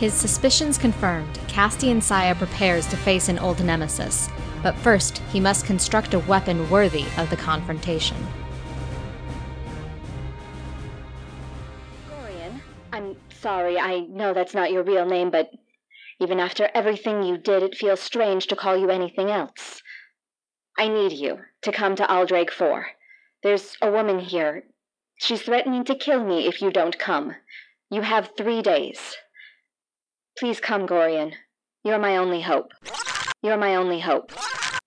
His suspicions confirmed, Castian Saya prepares to face an old nemesis, but first he must construct a weapon worthy of the confrontation. Gorian, I'm sorry, I know that's not your real name, but even after everything you did, it feels strange to call you anything else. I need you to come to Aldraig 4. There's a woman here. She's threatening to kill me if you don't come. You have three days. Please come, Gorian. You're my only hope. You're my only hope.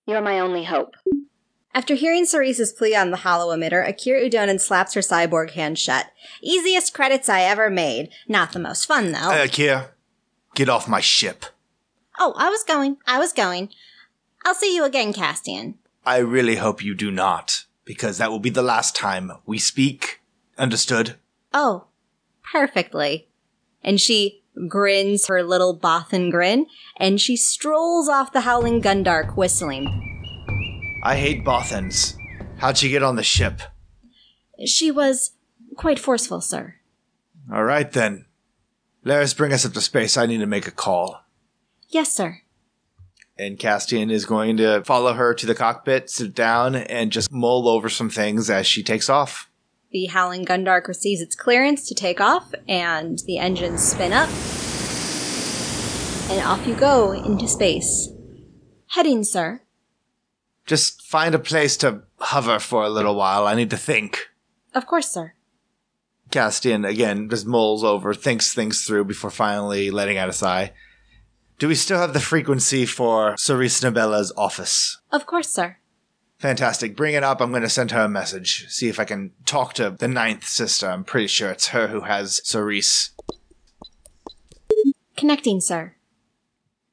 You're my only hope. After hearing Cerise's plea on the holo emitter, Akira Udonin slaps her cyborg hand shut. Easiest credits I ever made. Not the most fun, though. Hey, Akira, get off my ship. oh, I was going. I was going. I'll see you again, Castian. I really hope you do not, because that will be the last time we speak. Understood? Oh, perfectly. And she grins her little Bothan grin, and she strolls off the Howling Gundark whistling. I hate Bothans. How'd she get on the ship? She was quite forceful, sir. All right then. Laris, bring us up to space. I need to make a call. Yes, sir. And Castian is going to follow her to the cockpit, sit down, and just mull over some things as she takes off. The Howling Gundark receives its clearance to take off, and the engines spin up. And off you go into space. Heading, sir. Just find a place to hover for a little while. I need to think. Of course, sir. Castian, again, just mulls over, thinks things through before finally letting out a sigh. Do we still have the frequency for Cerise Nabella's office? Of course, sir. Fantastic. Bring it up. I'm going to send her a message. See if I can talk to the ninth sister. I'm pretty sure it's her who has Cerise. Connecting, sir.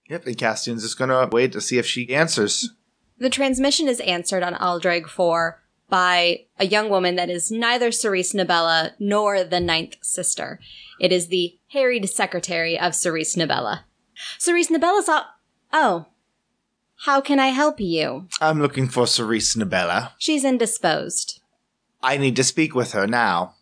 Yep, and Castian's just going to wait to see if she answers. The transmission is answered on Aldraig 4 by a young woman that is neither Cerise Nabella nor the ninth sister. It is the harried secretary of Cerise Nabella. Cerise Nabella's up. Oh. How can I help you? I'm looking for Cerise Nabella. She's indisposed. I need to speak with her now.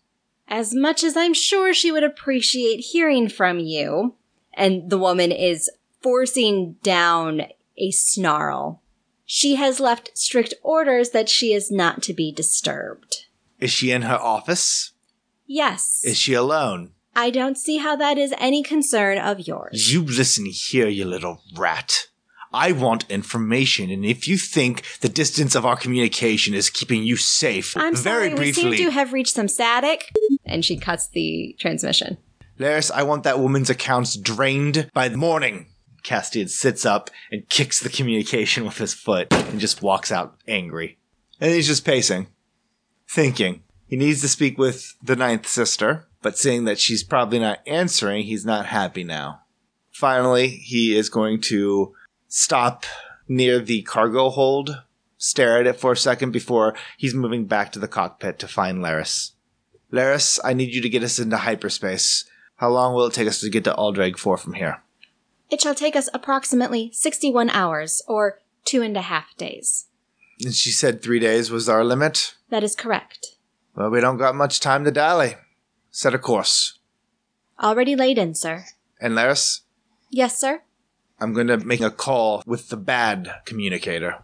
As much as I'm sure she would appreciate hearing from you. And the woman is forcing down a snarl. She has left strict orders that she is not to be disturbed. Is she in her office? Yes. Is she alone? I don't see how that is any concern of yours. You listen here, you little rat. I want information, and if you think the distance of our communication is keeping you safe, I'm very sorry, briefly, we seem to have reached some static. And she cuts the transmission. Laris, I want that woman's accounts drained by the morning. Castian sits up and kicks the communication with his foot and just walks out angry. And he's just pacing, thinking. He needs to speak with the ninth sister, but seeing that she's probably not answering, he's not happy now. Finally, he is going to stop near the cargo hold, stare at it for a second before he's moving back to the cockpit to find Laris. Laris, I need you to get us into hyperspace. How long will it take us to get to Aldrag 4 from here? It shall take us approximately 61 hours, or two and a half days. And she said three days was our limit. That is correct. Well, we don't got much time to dally. Set a course. Already laid in, sir. And Laris, Yes, sir? I'm going to make a call with the bad communicator.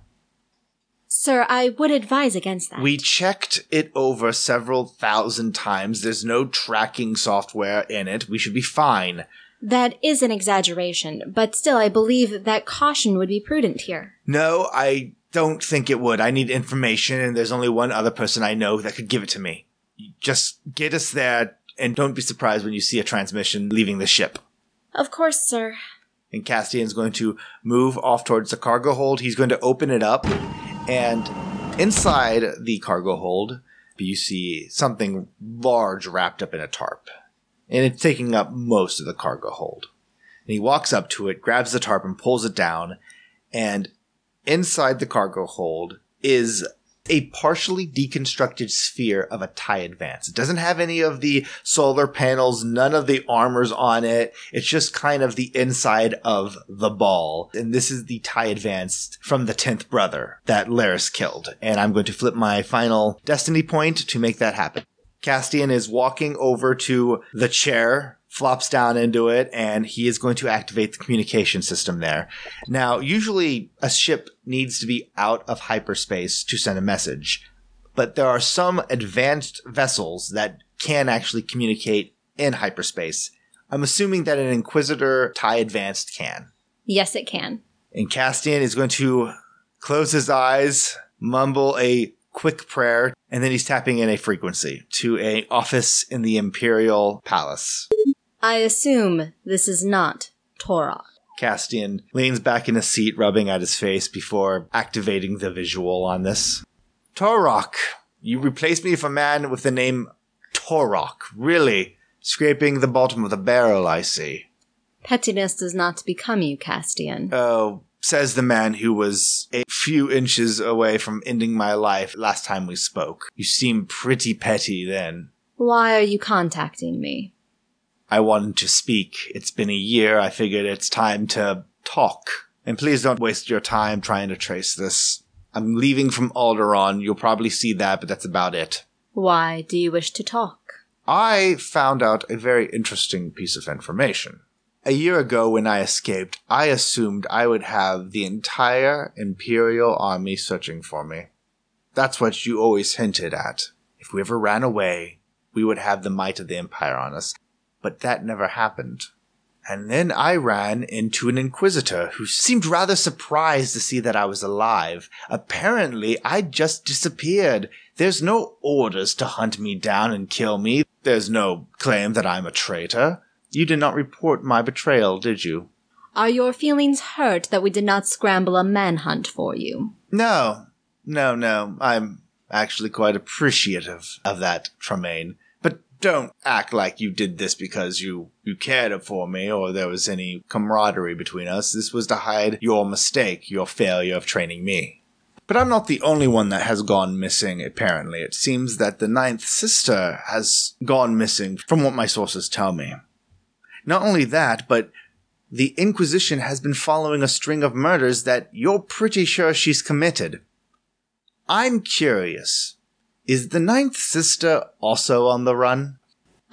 Sir, I would advise against that. We checked it over several thousand times. There's no tracking software in it. We should be fine. That is an exaggeration, but still, I believe that caution would be prudent here. No, I don't think it would. I need information, and there's only one other person I know that could give it to me. Just get us there, and don't be surprised when you see a transmission leaving the ship. Of course, sir. And Castian's going to move off towards the cargo hold. He's going to open it up, and inside the cargo hold, you see something large wrapped up in a tarp. And it's taking up most of the cargo hold. And he walks up to it, grabs the tarp, and pulls it down. And inside the cargo hold is a partially deconstructed sphere of a TIE Advance. It doesn't have any of the solar panels, none of the armors on it. It's just kind of the inside of the ball. And this is the TIE Advance from the 10th brother that Laris killed. And I'm going to flip my final destiny point to make that happen. Castian is walking over to the chair flops down into it and he is going to activate the communication system there. Now, usually a ship needs to be out of hyperspace to send a message, but there are some advanced vessels that can actually communicate in hyperspace. I'm assuming that an Inquisitor TIE Advanced can. Yes, it can. And Castian is going to close his eyes, mumble a quick prayer, and then he's tapping in a frequency to a office in the Imperial Palace. I assume this is not Torok. Castian leans back in his seat, rubbing at his face before activating the visual on this. Torok, you replaced me with a man with the name Torok. Really? Scraping the bottom of the barrel, I see. Pettiness does not become you, Castian. Oh, says the man who was a few inches away from ending my life last time we spoke. You seemed pretty petty then. Why are you contacting me? I wanted to speak. It's been a year. I figured it's time to talk. And please don't waste your time trying to trace this. I'm leaving from Alderaan. You'll probably see that, but that's about it. Why do you wish to talk? I found out a very interesting piece of information. A year ago, when I escaped, I assumed I would have the entire Imperial army searching for me. That's what you always hinted at. If we ever ran away, we would have the might of the Empire on us but that never happened. And then I ran into an Inquisitor who seemed rather surprised to see that I was alive. Apparently, I'd just disappeared. There's no orders to hunt me down and kill me. There's no claim that I'm a traitor. You did not report my betrayal, did you? Are your feelings hurt that we did not scramble a manhunt for you? No. No, no. I'm actually quite appreciative of that, Tremaine don't act like you did this because you, you cared for me or there was any camaraderie between us. This was to hide your mistake, your failure of training me. But I'm not the only one that has gone missing, apparently. It seems that the ninth sister has gone missing, from what my sources tell me. Not only that, but the Inquisition has been following a string of murders that you're pretty sure she's committed. I'm curious. Is the ninth sister also on the run?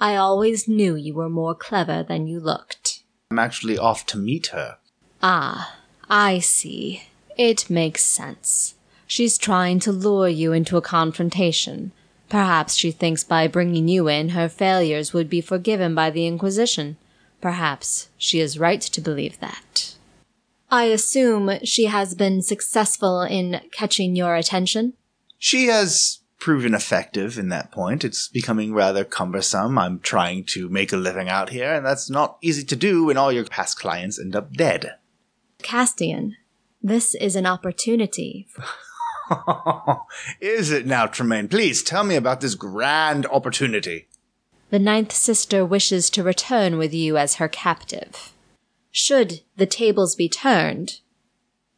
I always knew you were more clever than you looked. I'm actually off to meet her. Ah, I see. It makes sense. She's trying to lure you into a confrontation. Perhaps she thinks by bringing you in, her failures would be forgiven by the Inquisition. Perhaps she is right to believe that. I assume she has been successful in catching your attention? She has proven effective in that point. It's becoming rather cumbersome. I'm trying to make a living out here, and that's not easy to do when all your past clients end up dead. Castian, this is an opportunity. is it now, Tremaine? Please tell me about this grand opportunity. The ninth sister wishes to return with you as her captive. Should the tables be turned,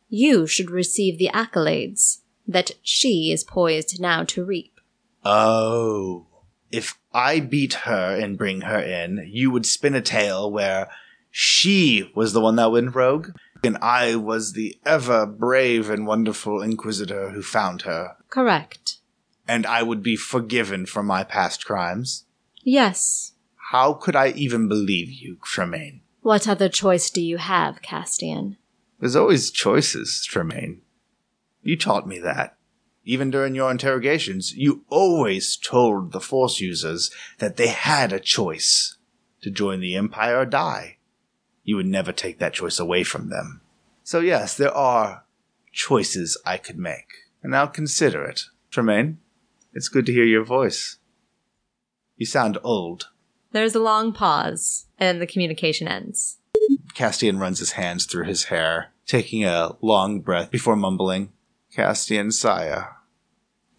you should receive the accolades that she is poised now to reap. Oh. If I beat her and bring her in, you would spin a tale where she was the one that went rogue, and I was the ever brave and wonderful Inquisitor who found her. Correct. And I would be forgiven for my past crimes. Yes. How could I even believe you, Tremaine? What other choice do you have, Castian? There's always choices, Tremaine. You taught me that. Even during your interrogations, you always told the Force users that they had a choice to join the Empire or die. You would never take that choice away from them. So yes, there are choices I could make, and I'll consider it. Tremaine, it's good to hear your voice. You sound old. There's a long pause, and the communication ends. Castian runs his hands through his hair, taking a long breath before mumbling, Castian Saya,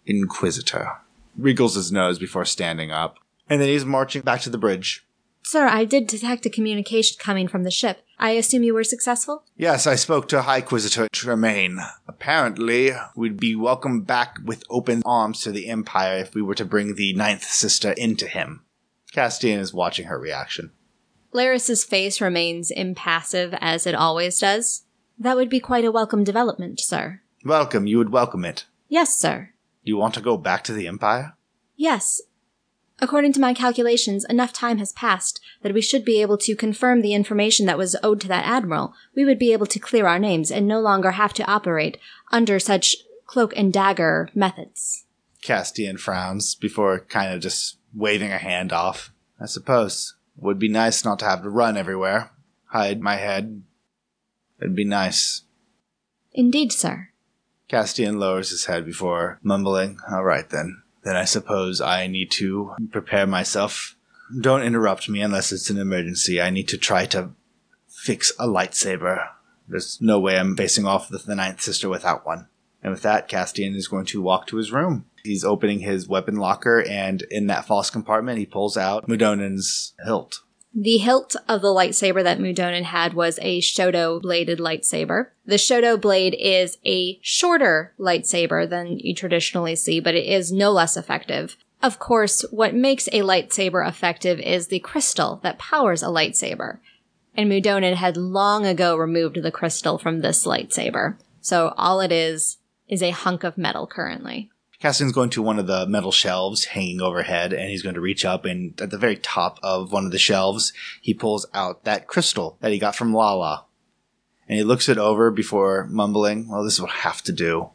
Inquisitor. Wriggles his nose before standing up, and then he's marching back to the bridge. Sir, I did detect a communication coming from the ship. I assume you were successful? Yes, I spoke to High Inquisitor Tremaine. Apparently, we'd be welcomed back with open arms to the Empire if we were to bring the Ninth Sister into him. Castian is watching her reaction. Laris's face remains impassive as it always does. That would be quite a welcome development, sir. Welcome, you would welcome it. Yes, sir. You want to go back to the Empire? Yes. According to my calculations, enough time has passed that we should be able to confirm the information that was owed to that admiral. We would be able to clear our names and no longer have to operate under such cloak and dagger methods. Castian frowns before kind of just waving a hand off. I suppose. Would be nice not to have to run everywhere. Hide my head. It'd be nice. Indeed, sir. Castian lowers his head before mumbling, All right then. Then I suppose I need to prepare myself. Don't interrupt me unless it's an emergency. I need to try to fix a lightsaber. There's no way I'm facing off with the Ninth Sister without one. And with that, Castian is going to walk to his room. He's opening his weapon locker, and in that false compartment, he pulls out Mudonan's hilt. The hilt of the lightsaber that Mudonan had was a Shoto bladed lightsaber. The Shoto blade is a shorter lightsaber than you traditionally see, but it is no less effective. Of course, what makes a lightsaber effective is the crystal that powers a lightsaber. And Mudonan had long ago removed the crystal from this lightsaber. So all it is is a hunk of metal currently. Castian's going to one of the metal shelves hanging overhead, and he's going to reach up, and at the very top of one of the shelves, he pulls out that crystal that he got from Lala. And he looks it over before mumbling, well, this will have to do.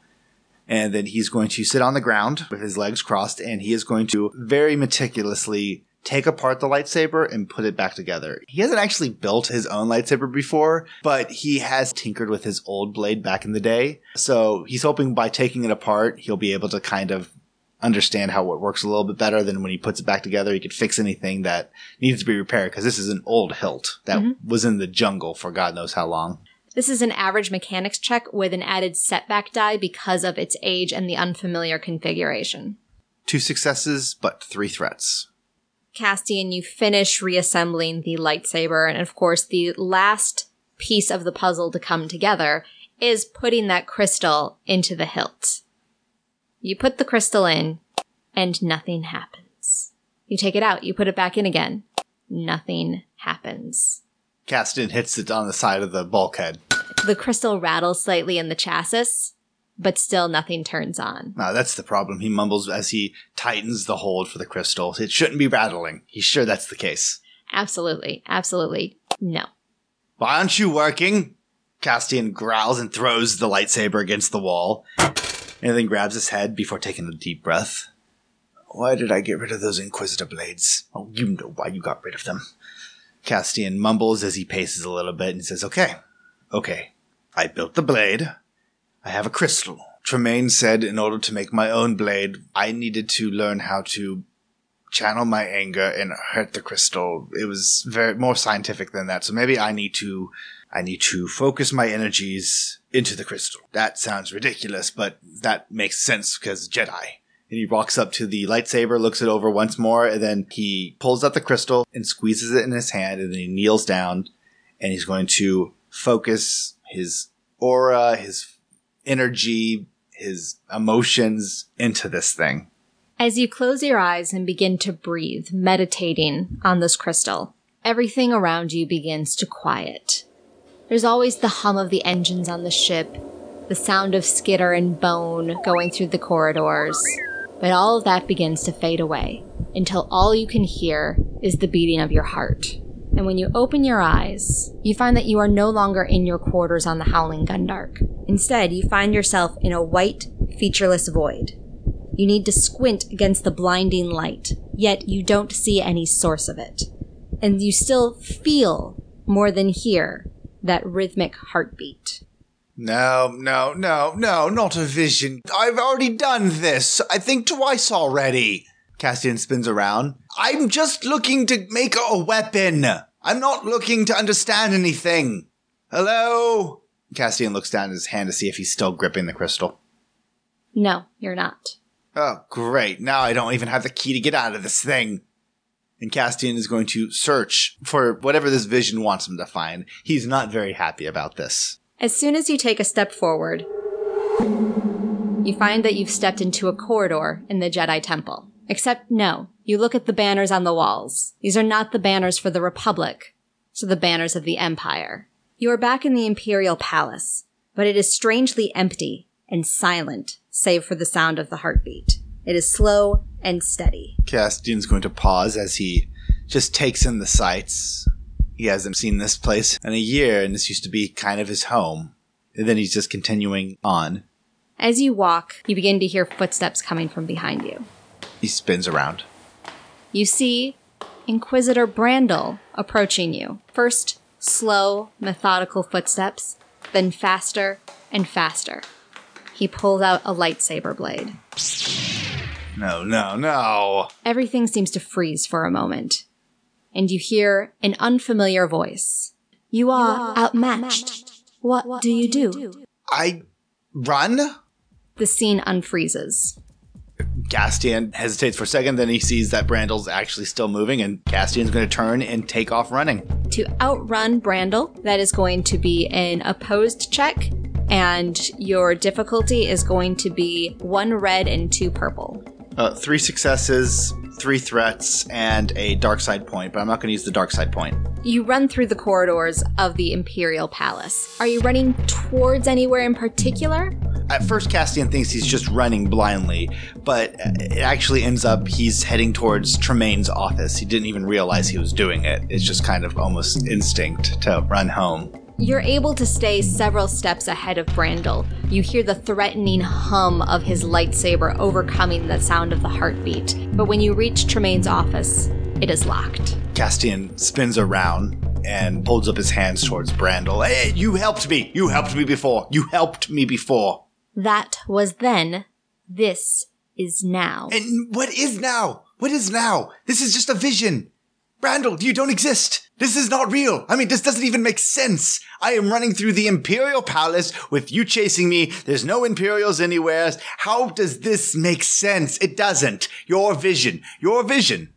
And then he's going to sit on the ground with his legs crossed, and he is going to very meticulously take apart the lightsaber and put it back together. He hasn't actually built his own lightsaber before, but he has tinkered with his old blade back in the day. So he's hoping by taking it apart, he'll be able to kind of understand how it works a little bit better than when he puts it back together. He could fix anything that needs to be repaired because this is an old hilt that mm-hmm. was in the jungle for God knows how long. This is an average mechanics check with an added setback die because of its age and the unfamiliar configuration. Two successes, but three threats. Castian, you finish reassembling the lightsaber, and of course, the last piece of the puzzle to come together is putting that crystal into the hilt. You put the crystal in, and nothing happens. You take it out, you put it back in again. Nothing happens. Castian hits it on the side of the bulkhead. The crystal rattles slightly in the chassis, but still nothing turns on. Ah, that's the problem. He mumbles as he tightens the hold for the crystal. It shouldn't be rattling. He's sure that's the case. Absolutely. Absolutely. No. Why aren't you working? Castian growls and throws the lightsaber against the wall, and then grabs his head before taking a deep breath. Why did I get rid of those Inquisitor blades? Oh, you know why you got rid of them. Castian mumbles as he paces a little bit and says, Okay, okay. I built the blade. I have a crystal. Tremaine said in order to make my own blade, I needed to learn how to channel my anger and hurt the crystal. It was very more scientific than that. So maybe I need to I need to focus my energies into the crystal. That sounds ridiculous, but that makes sense because Jedi. And he walks up to the lightsaber, looks it over once more, and then he pulls out the crystal and squeezes it in his hand, and then he kneels down and he's going to focus his aura, his energy, his emotions into this thing. As you close your eyes and begin to breathe, meditating on this crystal, everything around you begins to quiet. There's always the hum of the engines on the ship, the sound of skitter and bone going through the corridors, but all of that begins to fade away until all you can hear is the beating of your heart. And when you open your eyes, you find that you are no longer in your quarters on the Howling Gundark. Instead, you find yourself in a white, featureless void. You need to squint against the blinding light, yet you don't see any source of it. And you still feel, more than hear, that rhythmic heartbeat. No, no, no, no, not a vision. I've already done this. I think twice already. Castian spins around. I'm just looking to make a weapon. I'm not looking to understand anything. Hello? Castian looks down at his hand to see if he's still gripping the crystal. No, you're not. Oh, great. Now I don't even have the key to get out of this thing. And Castian is going to search for whatever this vision wants him to find. He's not very happy about this. As soon as you take a step forward, you find that you've stepped into a corridor in the Jedi Temple. Except no, you look at the banners on the walls. These are not the banners for the Republic, so the banners of the Empire. You are back in the Imperial Palace, but it is strangely empty and silent, save for the sound of the heartbeat. It is slow and steady. Castian's going to pause as he just takes in the sights. He hasn't seen this place in a year, and this used to be kind of his home. And then he's just continuing on. As you walk, you begin to hear footsteps coming from behind you. He spins around. You see Inquisitor Brandel approaching you. First, slow, methodical footsteps, then faster and faster. He pulls out a lightsaber blade. No, no, no. Everything seems to freeze for a moment, and you hear an unfamiliar voice. You are outmatched. What do you do? I run? The scene unfreezes. Castian hesitates for a second, then he sees that Brandel's actually still moving, and Castian's going to turn and take off running. To outrun Brandel, that is going to be an opposed check, and your difficulty is going to be one red and two purple. Uh, three successes, three threats, and a dark side point, but I'm not going to use the dark side point. You run through the corridors of the Imperial Palace. Are you running towards anywhere in particular? At first, Castian thinks he's just running blindly, but it actually ends up he's heading towards Tremaine's office. He didn't even realize he was doing it. It's just kind of almost instinct to run home. You're able to stay several steps ahead of Brandel. You hear the threatening hum of his lightsaber overcoming the sound of the heartbeat. But when you reach Tremaine's office, it is locked. Castian spins around and holds up his hands towards Brandel. Hey, you helped me! You helped me before! You helped me before! That was then. This is now. And what is now? What is now? This is just a vision. Brandel, you don't exist. This is not real. I mean, this doesn't even make sense. I am running through the Imperial Palace with you chasing me. There's no Imperials anywhere. How does this make sense? It doesn't. Your vision. Your vision.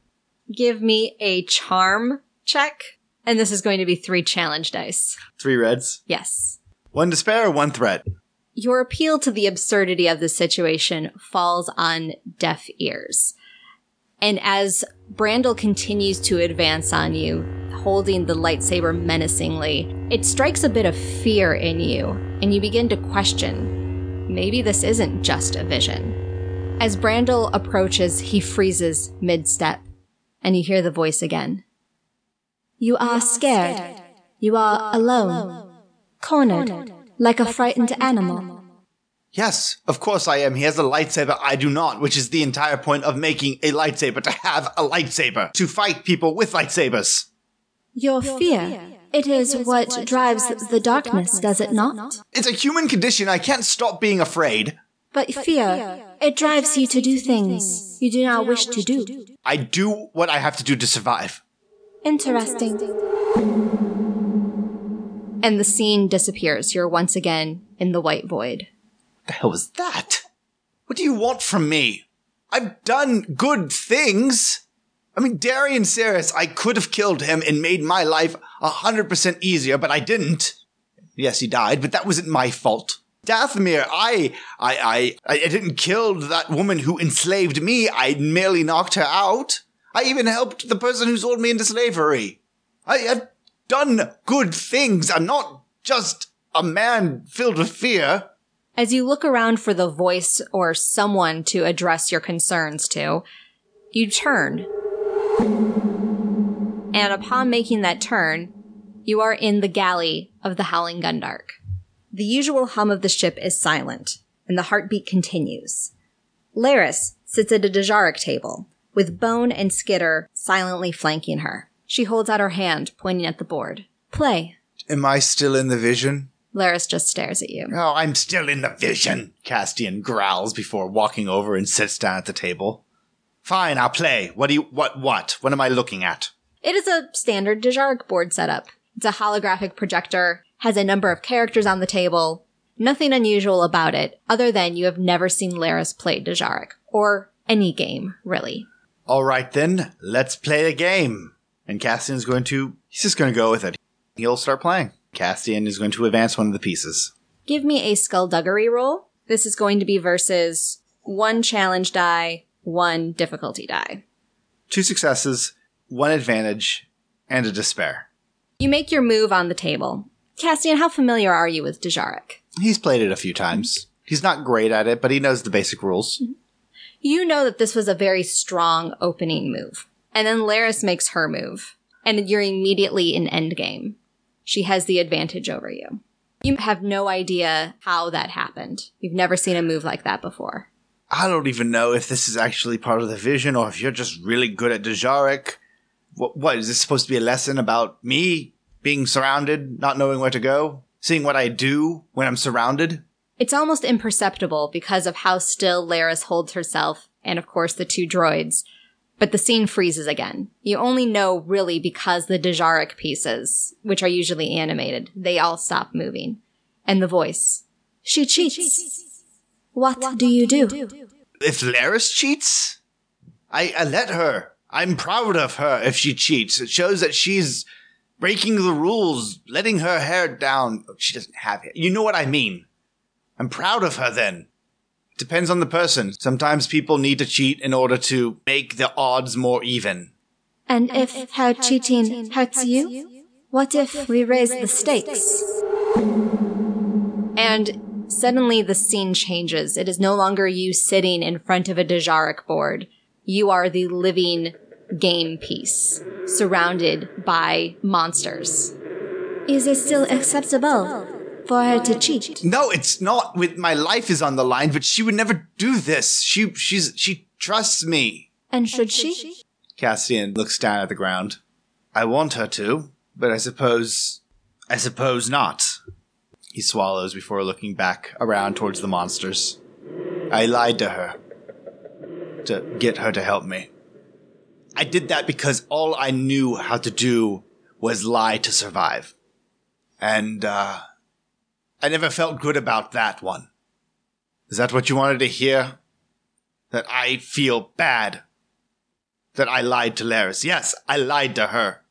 Give me a charm check. And this is going to be three challenge dice. Three reds. Yes. One despair, one threat. Your appeal to the absurdity of the situation falls on deaf ears. And as Brandel continues to advance on you, holding the lightsaber menacingly, it strikes a bit of fear in you, and you begin to question maybe this isn't just a vision. As Brandel approaches, he freezes mid step, and you hear the voice again. You are scared. You are alone. Cornered, like a frightened animal. Yes, of course I am. He has a lightsaber. I do not, which is the entire point of making a lightsaber to have a lightsaber, to fight people with lightsabers. Your fear. It is what drives the darkness, does it not? It's a human condition. I can't stop being afraid. But fear, it drives you to do things you do not wish to do. I do what I have to do to survive. Interesting. And the scene disappears. You're once again in the white void. The hell was that? What do you want from me? I've done good things. I mean, Darian Saris, I could have killed him and made my life a hundred percent easier, but I didn't. Yes, he died, but that wasn't my fault. Dathomir, I, I, I, I didn't kill that woman who enslaved me. I merely knocked her out. I even helped the person who sold me into slavery. I have done good things. I'm not just a man filled with fear. As you look around for the voice or someone to address your concerns to, you turn. And upon making that turn, you are in the galley of the Howling Gundark. The usual hum of the ship is silent, and the heartbeat continues. Laris sits at a Dejarik table, with Bone and Skitter silently flanking her. She holds out her hand, pointing at the board. Play. Am I still in the vision? Laris just stares at you. Oh, I'm still in the vision, Castian growls before walking over and sits down at the table. Fine, I'll play. What do you, what, what? What am I looking at? It is a standard Dejarik board setup. It's a holographic projector, has a number of characters on the table. Nothing unusual about it, other than you have never seen Laris play Dejarik, or any game, really. All right then, let's play a game. And Castian's going to, he's just going to go with it. He'll start playing. Castian is going to advance one of the pieces. Give me a skullduggery roll. This is going to be versus one challenge die, one difficulty die. Two successes, one advantage, and a despair. You make your move on the table. Castian, how familiar are you with Dejarik? He's played it a few times. He's not great at it, but he knows the basic rules. Mm-hmm. You know that this was a very strong opening move. And then Laris makes her move. And you're immediately in endgame. She has the advantage over you. You have no idea how that happened. You've never seen a move like that before. I don't even know if this is actually part of the vision or if you're just really good at Dejarik. What, what is this supposed to be a lesson about me being surrounded, not knowing where to go, seeing what I do when I'm surrounded? It's almost imperceptible because of how still Laris holds herself and of course the two droids. But the scene freezes again. You only know really because the Dejarik pieces, which are usually animated, they all stop moving. And the voice. She cheats. What, what do you do? do? If Laris cheats, I, I let her. I'm proud of her if she cheats. It shows that she's breaking the rules, letting her hair down. She doesn't have hair. You know what I mean. I'm proud of her then. Depends on the person. Sometimes people need to cheat in order to make the odds more even. And if her cheating hurts you, what if we raise the stakes? And suddenly the scene changes. It is no longer you sitting in front of a Dejarik board. You are the living game piece, surrounded by monsters. Is it still acceptable for her to cheat. No, it's not. With my life is on the line, but she would never do this. She she's she trusts me. And should she? Castian looks down at the ground. I want her to, but I suppose I suppose not. He swallows before looking back around towards the monsters. I lied to her to get her to help me. I did that because all I knew how to do was lie to survive. And uh I never felt good about that one. Is that what you wanted to hear? That I feel bad. That I lied to Laris. Yes, I lied to her.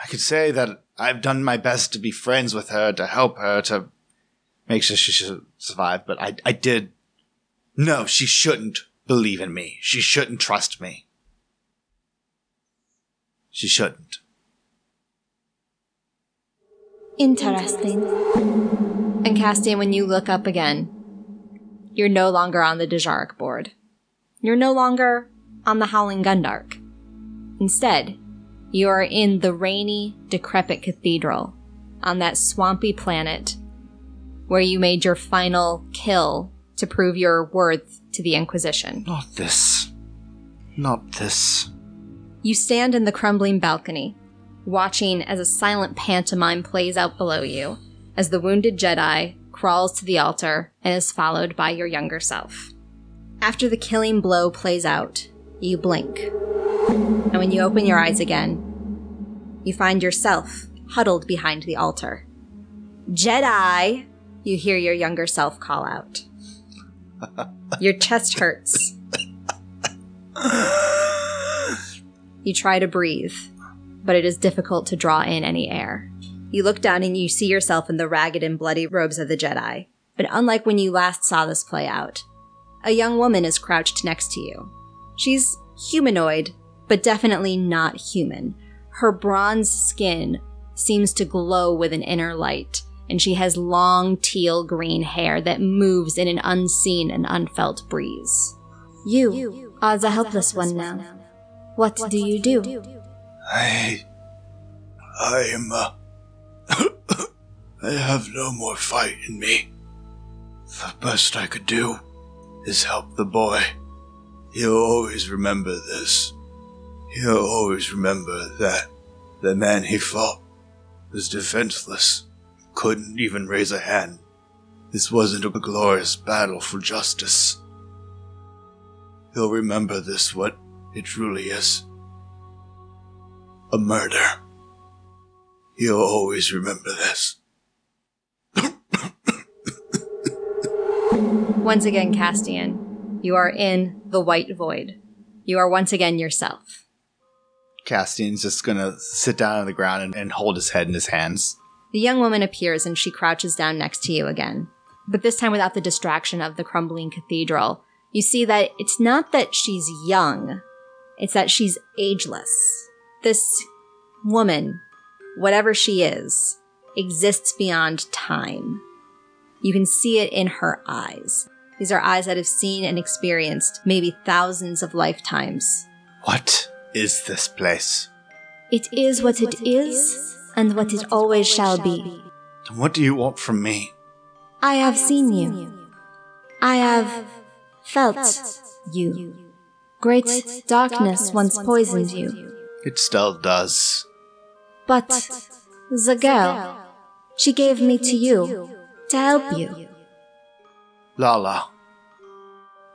I could say that I've done my best to be friends with her, to help her, to make sure she should survive, but I, I did. No, she shouldn't believe in me. She shouldn't trust me. She shouldn't. Interesting. And Castian, when you look up again, you're no longer on the Dejarik board. You're no longer on the Howling Gundark. Instead, you are in the rainy, decrepit cathedral on that swampy planet where you made your final kill to prove your worth to the Inquisition. Not this. Not this. You stand in the crumbling balcony, watching as a silent pantomime plays out below you as the wounded Jedi crawls to the altar and is followed by your younger self. After the killing blow plays out, you blink. And when you open your eyes again, you find yourself huddled behind the altar. Jedi! You hear your younger self call out. Your chest hurts. You try to breathe, but it is difficult to draw in any air. You look down and you see yourself in the ragged and bloody robes of the Jedi. But unlike when you last saw this play out, a young woman is crouched next to you. She's humanoid, but definitely not human. Her bronze skin seems to glow with an inner light, and she has long teal green hair that moves in an unseen and unfelt breeze. You are the helpless one now. What do you do? I. I am a I have no more fight in me. The best I could do is help the boy. He'll always remember this. He'll always remember that the man he fought was defenseless, couldn't even raise a hand. This wasn't a glorious battle for justice. He'll remember this what it truly is a murder. He'll always remember this. Once again, Castian, you are in the white void. You are once again yourself. Castian's just gonna sit down on the ground and, and hold his head in his hands. The young woman appears and she crouches down next to you again. But this time without the distraction of the crumbling cathedral. You see that it's not that she's young, it's that she's ageless. This woman whatever she is, exists beyond time. You can see it in her eyes. These are eyes that have seen and experienced maybe thousands of lifetimes. What is this place? It is what it is, and what it always shall be. And what do you want from me? I have seen you. I have felt you. Great darkness once poisoned you. It still does. But the girl, she gave me to you to help you. Lala.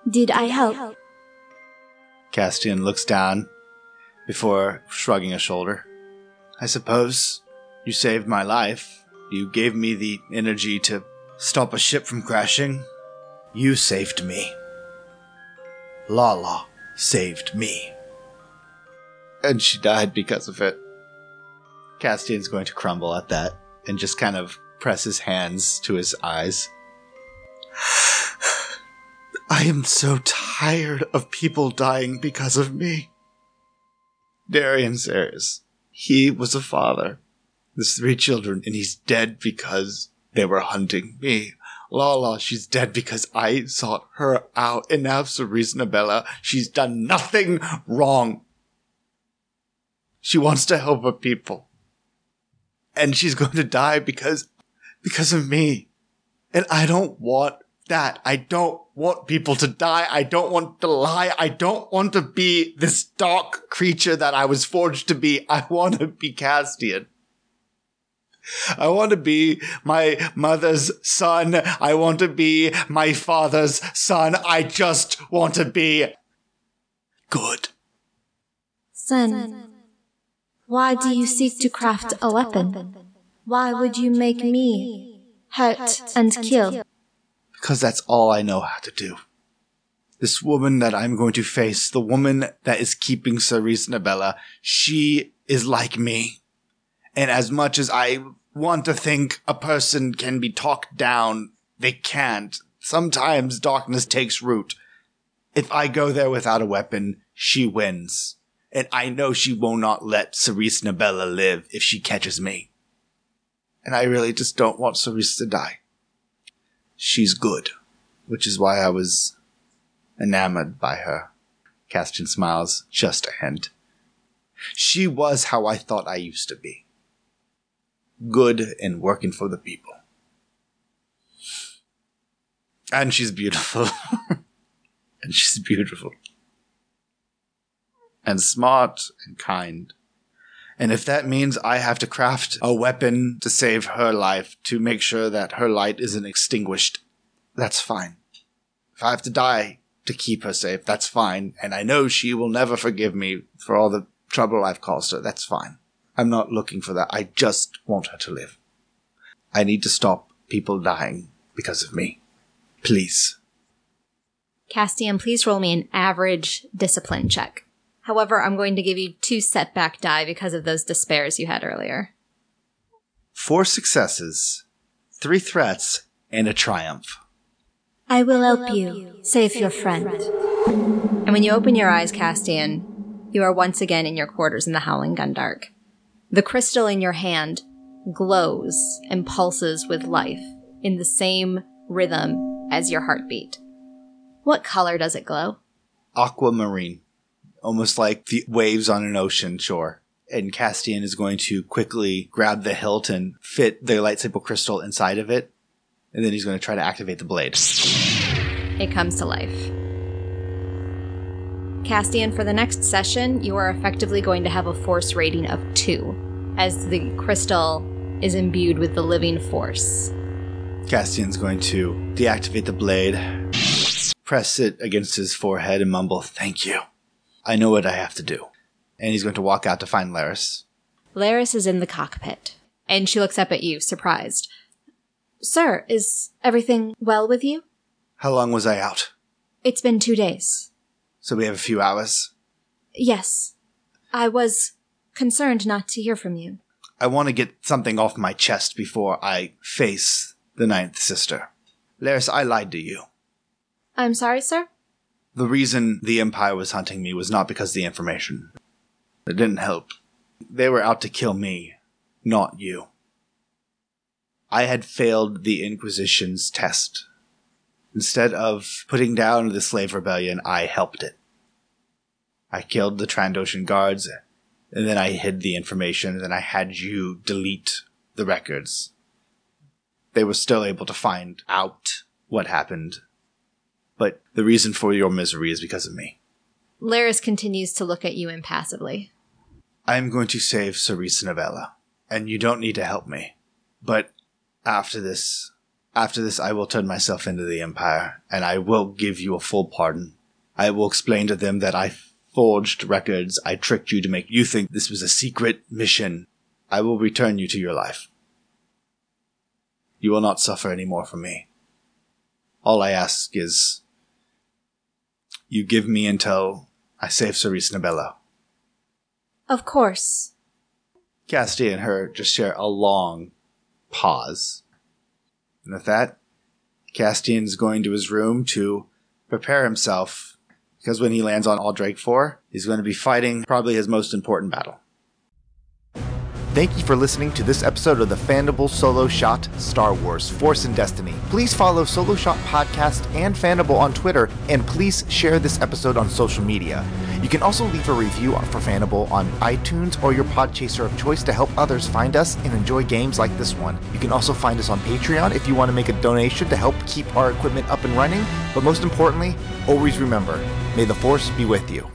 Did I help? Castian looks down before shrugging a shoulder. I suppose you saved my life. You gave me the energy to stop a ship from crashing. You saved me. Lala saved me. And she died because of it. Castian's going to crumble at that and just kind of press his hands to his eyes. I am so tired of people dying because of me. Darian Sayers, he was a father. There's three children, and he's dead because they were hunting me. Lala, she's dead because I sought her out. And now Cerise she's done nothing wrong. She wants to help her people. And she's going to die because, because of me. And I don't want that. I don't want people to die. I don't want to lie. I don't want to be this dark creature that I was forged to be. I want to be Castian. I want to be my mother's son. I want to be my father's son. I just want to be good. Son, why do you seek to craft a weapon? Why would you make me hurt and kill? Because that's all I know how to do. This woman that I'm going to face, the woman that is keeping Cerise Nabella, she is like me. And as much as I want to think a person can be talked down, they can't. Sometimes darkness takes root. If I go there without a weapon, she wins. And I know she will not let Cerise Nabella live if she catches me. And I really just don't want Cerise to die. She's good, which is why I was enamored by her. Castian smiles just a hint. She was how I thought I used to be good and working for the people. And she's beautiful. and she's beautiful. And smart and kind. And if that means I have to craft a weapon to save her life, to make sure that her light isn't extinguished, that's fine. If I have to die to keep her safe, that's fine. And I know she will never forgive me for all the trouble I've caused her. That's fine. I'm not looking for that. I just want her to live. I need to stop people dying because of me. Please. Castian, please roll me an average discipline check. However, I'm going to give you two setback die because of those despairs you had earlier. Four successes, three threats, and a triumph. I will help you save your friend. And when you open your eyes, Castian, you are once again in your quarters in the Howling Gundark. The crystal in your hand glows and pulses with life in the same rhythm as your heartbeat. What color does it glow? Aquamarine. Almost like the waves on an ocean shore. And Castian is going to quickly grab the hilt and fit the lightsaber crystal inside of it. And then he's going to try to activate the blade. It comes to life. Castian, for the next session, you are effectively going to have a force rating of two, as the crystal is imbued with the living force. Castian's going to deactivate the blade, press it against his forehead, and mumble, Thank you. I know what I have to do. And he's going to walk out to find Laris. Laris is in the cockpit, and she looks up at you, surprised. Sir, is everything well with you? How long was I out? It's been two days. So we have a few hours. Yes. I was concerned not to hear from you. I want to get something off my chest before I face the ninth sister. Laris, I lied to you. I'm sorry, sir? The reason the Empire was hunting me was not because of the information. It didn't help. They were out to kill me, not you. I had failed the Inquisition's test. Instead of putting down the slave rebellion, I helped it. I killed the Trandoshan guards, and then I hid the information, and then I had you delete the records. They were still able to find out what happened. But the reason for your misery is because of me. Laris continues to look at you impassively. I am going to save Cerise Novella, and you don't need to help me. But after this, after this, I will turn myself into the Empire, and I will give you a full pardon. I will explain to them that I forged records. I tricked you to make you think this was a secret mission. I will return you to your life. You will not suffer any more from me. All I ask is you give me until I save Cerise Nabella. Of course. Cassidy and her just share a long pause. And with that, Castian's going to his room to prepare himself because when he lands on Aldrake 4, he's going to be fighting probably his most important battle. Thank you for listening to this episode of the Fandible Solo Shot Star Wars Force and Destiny. Please follow Solo Shot Podcast and Fandible on Twitter, and please share this episode on social media. You can also leave a review for Fandible on iTunes or your podchaser of choice to help others find us and enjoy games like this one. You can also find us on Patreon if you want to make a donation to help keep our equipment up and running. But most importantly, always remember, may the Force be with you.